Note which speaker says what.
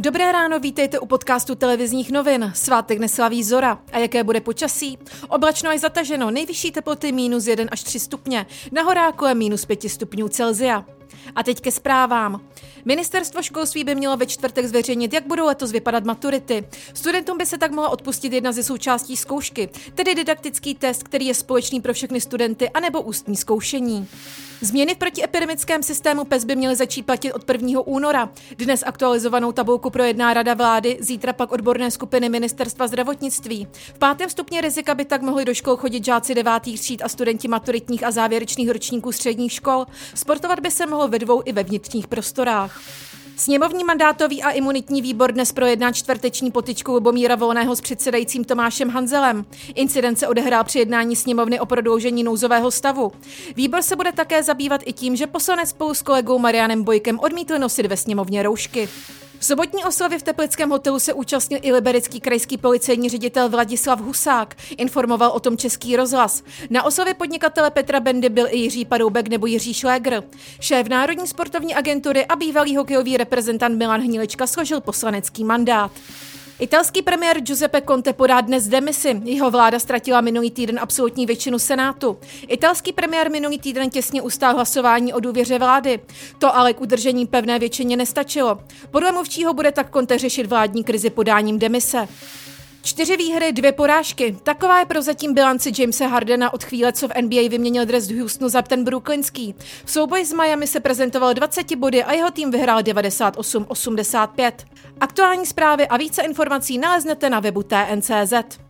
Speaker 1: Dobré ráno, vítejte u podcastu televizních novin. Svátek neslaví Zora. A jaké bude počasí? Oblačno až zataženo, nejvyšší teploty minus 1 až 3 stupně, na horáku je minus 5 stupňů Celzia. A teď ke zprávám. Ministerstvo školství by mělo ve čtvrtek zveřejnit, jak budou letos vypadat maturity. Studentům by se tak mohla odpustit jedna ze součástí zkoušky, tedy didaktický test, který je společný pro všechny studenty, anebo ústní zkoušení. Změny v protiepidemickém systému PES by měly začít platit od 1. února. Dnes aktualizovanou tabulku projedná Rada vlády, zítra pak odborné skupiny Ministerstva zdravotnictví. V pátém stupni rizika by tak mohli do škol chodit žáci devátých tříd a studenti maturitních a závěrečných ročníků středních škol. Sportovat by se mohlo ve dvou i ve vnitřních prostorách. Sněmovní mandátový a imunitní výbor dnes projedná čtvrteční potičku Lubomíra Volného s předsedajícím Tomášem Hanzelem. Incident se odehrál při jednání sněmovny o prodloužení nouzového stavu. Výbor se bude také zabývat i tím, že poslanec spolu s kolegou Marianem Bojkem odmítl nosit ve sněmovně roušky. V sobotní oslavě v Teplickém hotelu se účastnil i liberický krajský policejní ředitel Vladislav Husák. Informoval o tom Český rozhlas. Na oslavě podnikatele Petra Bendy byl i Jiří Paroubek nebo Jiří Šlégr. Šéf Národní sportovní agentury a bývalý hokejový reprezentant Milan Hnilička složil poslanecký mandát. Italský premiér Giuseppe Conte podá dnes demisi. Jeho vláda ztratila minulý týden absolutní většinu Senátu. Italský premiér minulý týden těsně ustál hlasování o důvěře vlády. To ale k udržení pevné většině nestačilo. Podle mluvčího bude tak Conte řešit vládní krizi podáním demise. Čtyři výhry, dvě porážky. Taková je prozatím bilance Jamesa Hardena od chvíle, co v NBA vyměnil dres Houstonu za ten brooklynský. V souboji s Miami se prezentoval 20 body a jeho tým vyhrál 98-85. Aktuální zprávy a více informací naleznete na webu TNCZ.